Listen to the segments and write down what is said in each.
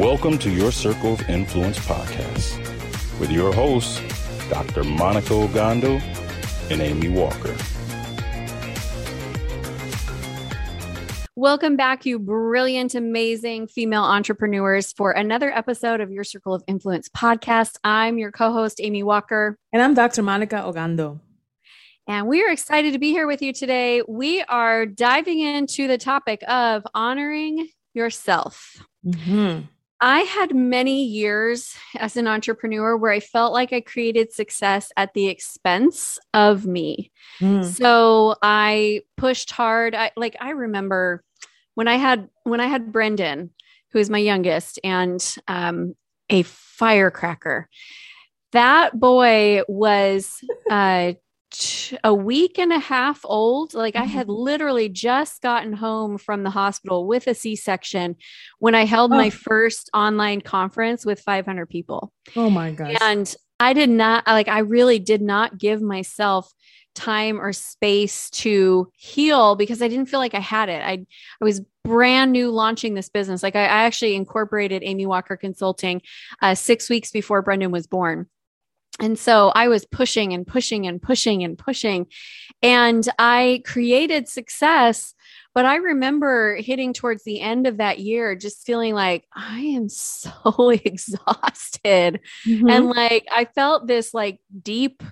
Welcome to your Circle of Influence podcast with your hosts, Dr. Monica Ogando and Amy Walker. Welcome back, you brilliant, amazing female entrepreneurs, for another episode of your Circle of Influence podcast. I'm your co host, Amy Walker. And I'm Dr. Monica Ogando. And we are excited to be here with you today. We are diving into the topic of honoring yourself. Mm-hmm. I had many years as an entrepreneur where I felt like I created success at the expense of me. Mm. So I pushed hard. I like I remember when I had when I had Brendan, who is my youngest, and um, a firecracker. That boy was uh, a week and a half old. Like I had mm-hmm. literally just gotten home from the hospital with a C section when I held oh. my first online conference with 500 people. Oh my gosh. And I did not, like, I really did not give myself time or space to heal because I didn't feel like I had it. I, I was brand new launching this business. Like I, I actually incorporated Amy Walker Consulting uh, six weeks before Brendan was born. And so I was pushing and pushing and pushing and pushing. And I created success. But I remember hitting towards the end of that year, just feeling like I am so exhausted. Mm-hmm. And like I felt this like deep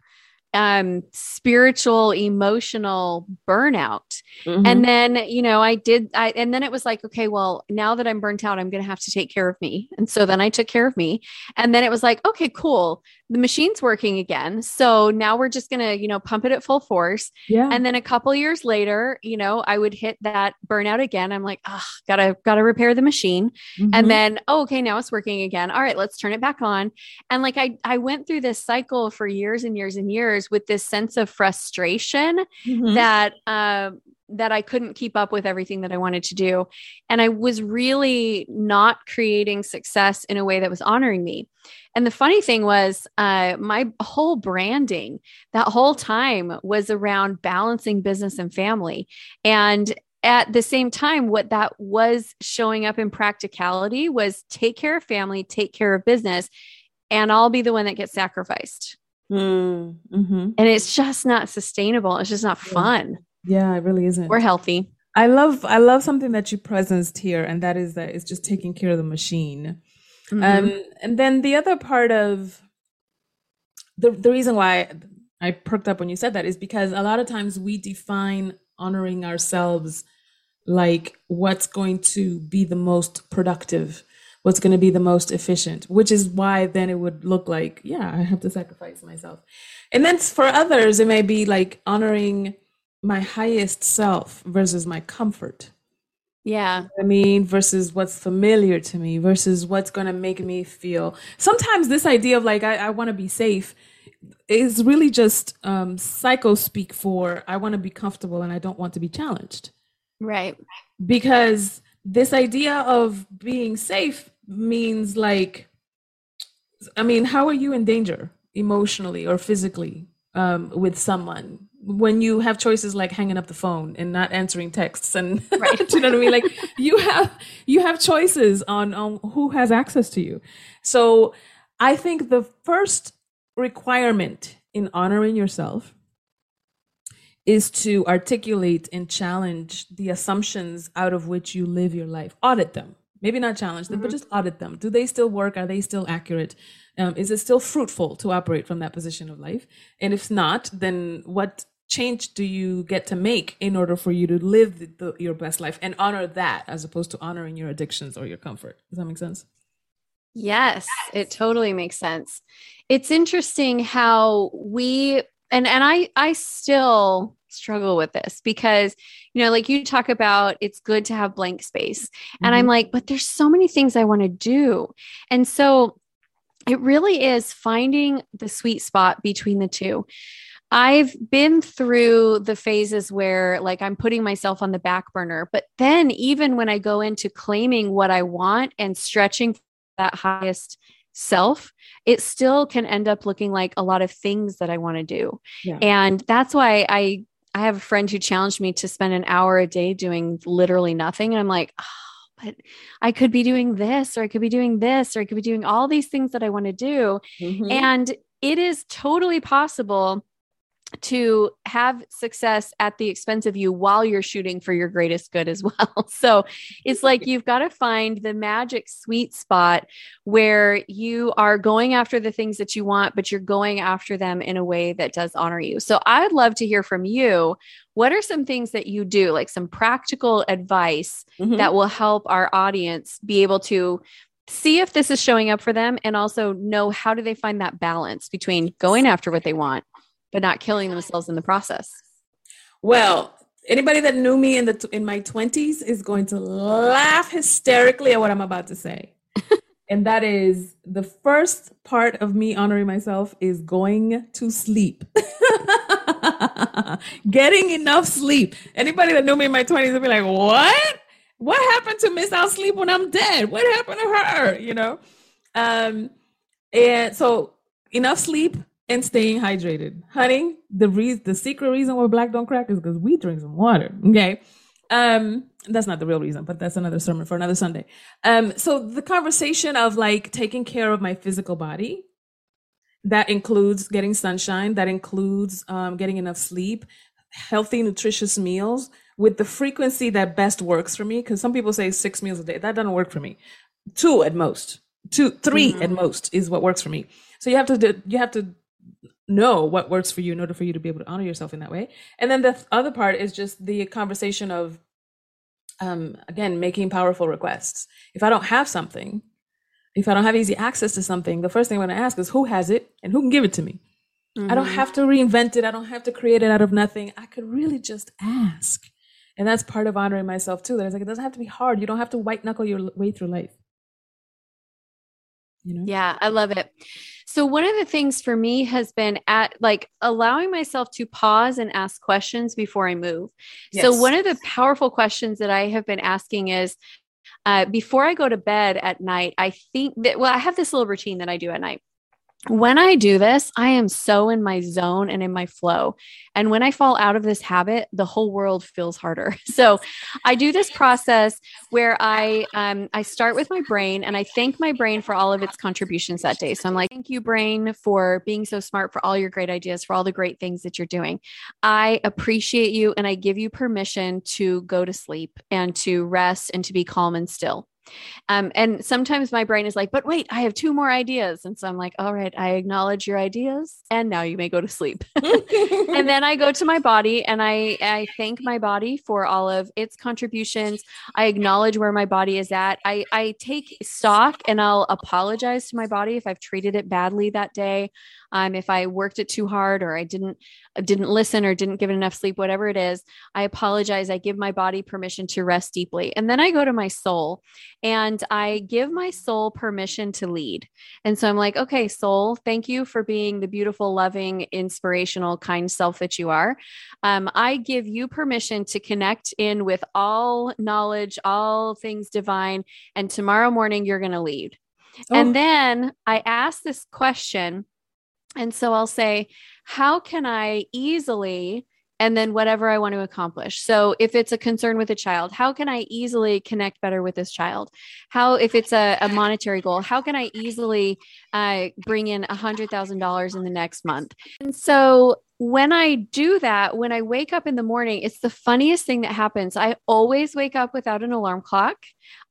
um spiritual emotional burnout mm-hmm. and then you know i did i and then it was like okay well now that i'm burnt out i'm going to have to take care of me and so then i took care of me and then it was like okay cool the machine's working again. So now we're just going to, you know, pump it at full force. Yeah. And then a couple years later, you know, I would hit that burnout again. I'm like, oh, gotta, gotta repair the machine. Mm-hmm. And then, oh, okay, now it's working again. All right, let's turn it back on. And like, I, I went through this cycle for years and years and years with this sense of frustration mm-hmm. that, um, that I couldn't keep up with everything that I wanted to do. And I was really not creating success in a way that was honoring me. And the funny thing was, uh, my whole branding that whole time was around balancing business and family. And at the same time, what that was showing up in practicality was take care of family, take care of business, and I'll be the one that gets sacrificed. Mm, mm-hmm. And it's just not sustainable. It's just not fun. Yeah, it really isn't. We're healthy. I love I love something that you presenced here, and that is that it's just taking care of the machine. Mm-hmm. Um, and then the other part of the the reason why I perked up when you said that is because a lot of times we define honoring ourselves like what's going to be the most productive, what's going to be the most efficient, which is why then it would look like, yeah, I have to sacrifice myself. And then for others, it may be like honoring my highest self versus my comfort. Yeah. I mean, versus what's familiar to me, versus what's going to make me feel. Sometimes this idea of like, I, I want to be safe is really just um, psycho speak for I want to be comfortable and I don't want to be challenged. Right. Because this idea of being safe means like, I mean, how are you in danger emotionally or physically um, with someone? When you have choices like hanging up the phone and not answering texts and right. you know what I mean? Like you have you have choices on on who has access to you. So I think the first requirement in honoring yourself is to articulate and challenge the assumptions out of which you live your life. Audit them. Maybe not challenge them, mm-hmm. but just audit them. Do they still work? Are they still accurate? Um, is it still fruitful to operate from that position of life? And if not, then what change do you get to make in order for you to live the, the, your best life and honor that as opposed to honoring your addictions or your comfort? Does that make sense? Yes, it totally makes sense. It's interesting how we and and I I still struggle with this because, you know, like you talk about it's good to have blank space. Mm-hmm. And I'm mm-hmm. like, but there's so many things I want to do. And so it really is finding the sweet spot between the two. I've been through the phases where like I'm putting myself on the back burner, but then even when I go into claiming what I want and stretching that highest self, it still can end up looking like a lot of things that I want to do. Yeah. And that's why I I have a friend who challenged me to spend an hour a day doing literally nothing and I'm like, oh, but I could be doing this or I could be doing this or I could be doing all these things that I want to do. Mm-hmm. And it is totally possible to have success at the expense of you while you're shooting for your greatest good as well. So it's like you've got to find the magic sweet spot where you are going after the things that you want, but you're going after them in a way that does honor you. So I'd love to hear from you. What are some things that you do, like some practical advice mm-hmm. that will help our audience be able to see if this is showing up for them and also know how do they find that balance between going after what they want but not killing themselves in the process. Well, anybody that knew me in the in my 20s is going to laugh hysterically at what I'm about to say. and that is the first part of me honoring myself is going to sleep. Getting enough sleep. Anybody that knew me in my 20s would be like, "What? What happened to miss out sleep when I'm dead? What happened to her?" You know. Um and so enough sleep and staying hydrated. Honey, the reason the secret reason why black don't crack is because we drink some water. Okay. Um, that's not the real reason, but that's another sermon for another Sunday. Um, so the conversation of like taking care of my physical body, that includes getting sunshine, that includes um, getting enough sleep, healthy, nutritious meals with the frequency that best works for me. Because some people say six meals a day. That doesn't work for me. Two at most, two, three mm-hmm. at most is what works for me. So you have to do, you have to know what works for you in order for you to be able to honor yourself in that way. And then the other part is just the conversation of, um, again, making powerful requests. If I don't have something, if I don't have easy access to something, the first thing I'm going to ask is who has it and who can give it to me. Mm-hmm. I don't mm-hmm. have to reinvent it. I don't have to create it out of nothing. I could really just ask. And that's part of honoring myself too. That it's like, it doesn't have to be hard. You don't have to white knuckle your way through life. You know? Yeah, I love it. So one of the things for me has been at like allowing myself to pause and ask questions before I move. Yes. So one of the powerful questions that I have been asking is uh, before I go to bed at night, I think that well, I have this little routine that I do at night when I do this, I am so in my zone and in my flow. And when I fall out of this habit, the whole world feels harder. So I do this process where I um, I start with my brain and I thank my brain for all of its contributions that day. So I'm like, thank you, brain, for being so smart, for all your great ideas, for all the great things that you're doing. I appreciate you and I give you permission to go to sleep and to rest and to be calm and still. Um, and sometimes my brain is like, but wait, I have two more ideas. And so I'm like, all right, I acknowledge your ideas and now you may go to sleep. and then I go to my body and I, I thank my body for all of its contributions. I acknowledge where my body is at. I, I take stock and I'll apologize to my body if I've treated it badly that day um, if I worked it too hard or I didn't didn't listen or didn't give it enough sleep, whatever it is, I apologize. I give my body permission to rest deeply, and then I go to my soul and I give my soul permission to lead. And so I'm like, okay, soul, thank you for being the beautiful, loving, inspirational, kind self that you are. Um, I give you permission to connect in with all knowledge, all things divine, and tomorrow morning you're going to lead. Oh. And then I ask this question and so I'll say, how can I easily and then whatever I want to accomplish. So if it's a concern with a child, how can I easily connect better with this child? How, if it's a, a monetary goal, how can I easily uh, bring in a hundred thousand dollars in the next month? And so when I do that, when I wake up in the morning, it's the funniest thing that happens. I always wake up without an alarm clock.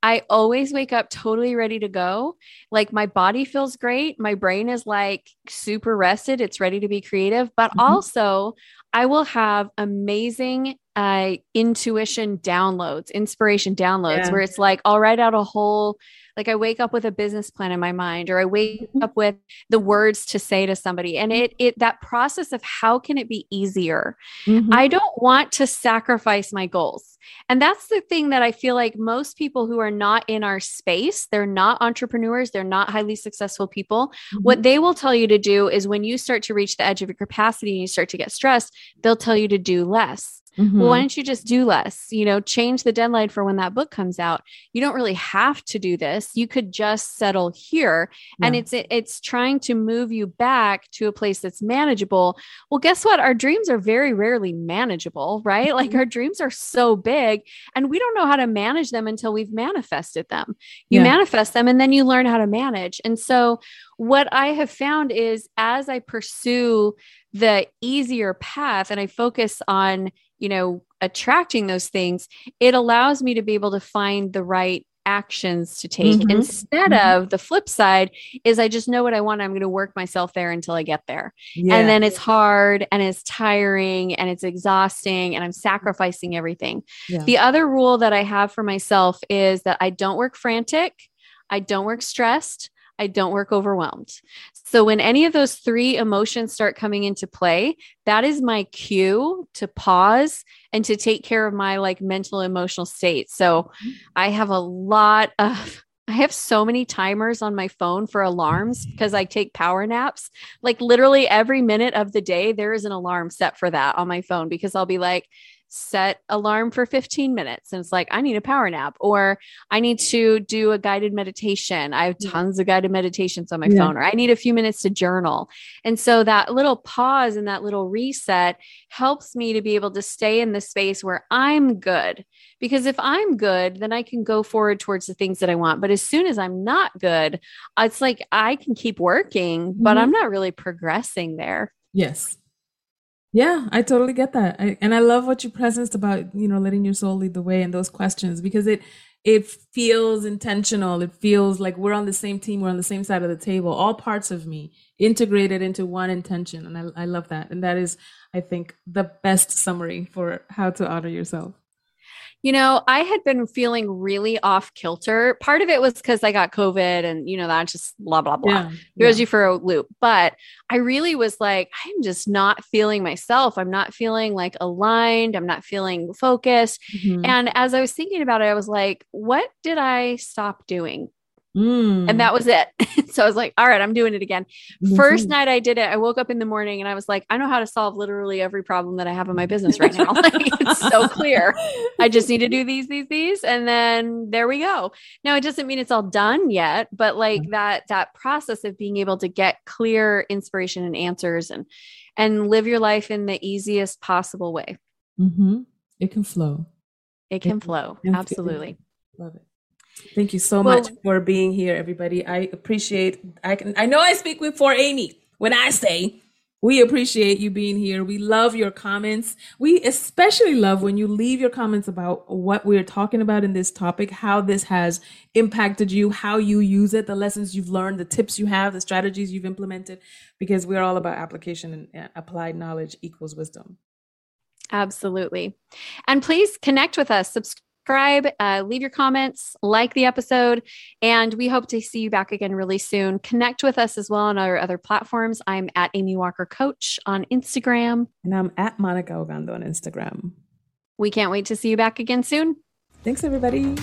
I always wake up totally ready to go. Like my body feels great. My brain is like super rested. It's ready to be creative. But mm-hmm. also, I will have amazing uh, intuition downloads, inspiration downloads, yeah. where it's like I'll write out a whole Like I wake up with a business plan in my mind or I wake mm-hmm. up with the words to say to somebody. And it it that process of how can it be easier? Mm-hmm. I don't want to sacrifice my goals. And that's the thing that I feel like most people who are not in our space, they're not entrepreneurs, they're not highly successful people. Mm-hmm. What they will tell you to do is when you start to reach the edge of your capacity and you start to get stressed, they'll tell you to do less. Mm-hmm. Well, why don't you just do less? You know, change the deadline for when that book comes out. You don't really have to do this. You could just settle here. Yeah. And it's it, it's trying to move you back to a place that's manageable. Well, guess what? Our dreams are very rarely manageable, right? Like mm-hmm. our dreams are so big and we don't know how to manage them until we've manifested them. You yeah. manifest them and then you learn how to manage. And so what I have found is as I pursue the easier path and I focus on you know, attracting those things, it allows me to be able to find the right actions to take mm-hmm. instead mm-hmm. of the flip side is I just know what I want. I'm going to work myself there until I get there. Yeah. And then it's hard and it's tiring and it's exhausting and I'm sacrificing everything. Yeah. The other rule that I have for myself is that I don't work frantic. I don't work stressed. I don't work overwhelmed. So when any of those three emotions start coming into play, that is my cue to pause and to take care of my like mental emotional state. So mm-hmm. I have a lot of I have so many timers on my phone for alarms because I take power naps. Like literally every minute of the day, there is an alarm set for that on my phone because I'll be like, set alarm for 15 minutes and it's like i need a power nap or i need to do a guided meditation. I have tons of guided meditations on my yeah. phone or i need a few minutes to journal. And so that little pause and that little reset helps me to be able to stay in the space where i'm good. Because if i'm good then i can go forward towards the things that i want. But as soon as i'm not good it's like i can keep working but mm-hmm. i'm not really progressing there. Yes yeah, I totally get that. I, and I love what you presenced about, you know, letting your soul lead the way in those questions because it it feels intentional. It feels like we're on the same team, we're on the same side of the table, all parts of me integrated into one intention. And I, I love that. And that is, I think, the best summary for how to honor yourself. You know, I had been feeling really off kilter. Part of it was because I got COVID and, you know, that just blah, blah, blah. Yeah, throws yeah. you for a loop. But I really was like, I'm just not feeling myself. I'm not feeling like aligned. I'm not feeling focused. Mm-hmm. And as I was thinking about it, I was like, what did I stop doing? Mm. And that was it. so I was like, all right, I'm doing it again. Mm-hmm. First night I did it, I woke up in the morning and I was like, I know how to solve literally every problem that I have in my business right now. like, it's so clear. I just need to do these, these, these. And then there we go. Now it doesn't mean it's all done yet, but like mm-hmm. that, that process of being able to get clear inspiration and answers and, and live your life in the easiest possible way. Mm-hmm. It can flow. It can it flow. Absolutely. Love it. Thank you so well, much for being here, everybody. I appreciate. I can. I know I speak with for Amy when I say we appreciate you being here. We love your comments. We especially love when you leave your comments about what we're talking about in this topic, how this has impacted you, how you use it, the lessons you've learned, the tips you have, the strategies you've implemented, because we're all about application and applied knowledge equals wisdom. Absolutely. And please connect with us. Subscribe subscribe, uh, leave your comments, like the episode, and we hope to see you back again really soon. Connect with us as well on our other platforms. I'm at Amy Walker Coach on Instagram. And I'm at Monica Ogando on Instagram. We can't wait to see you back again soon. Thanks, everybody.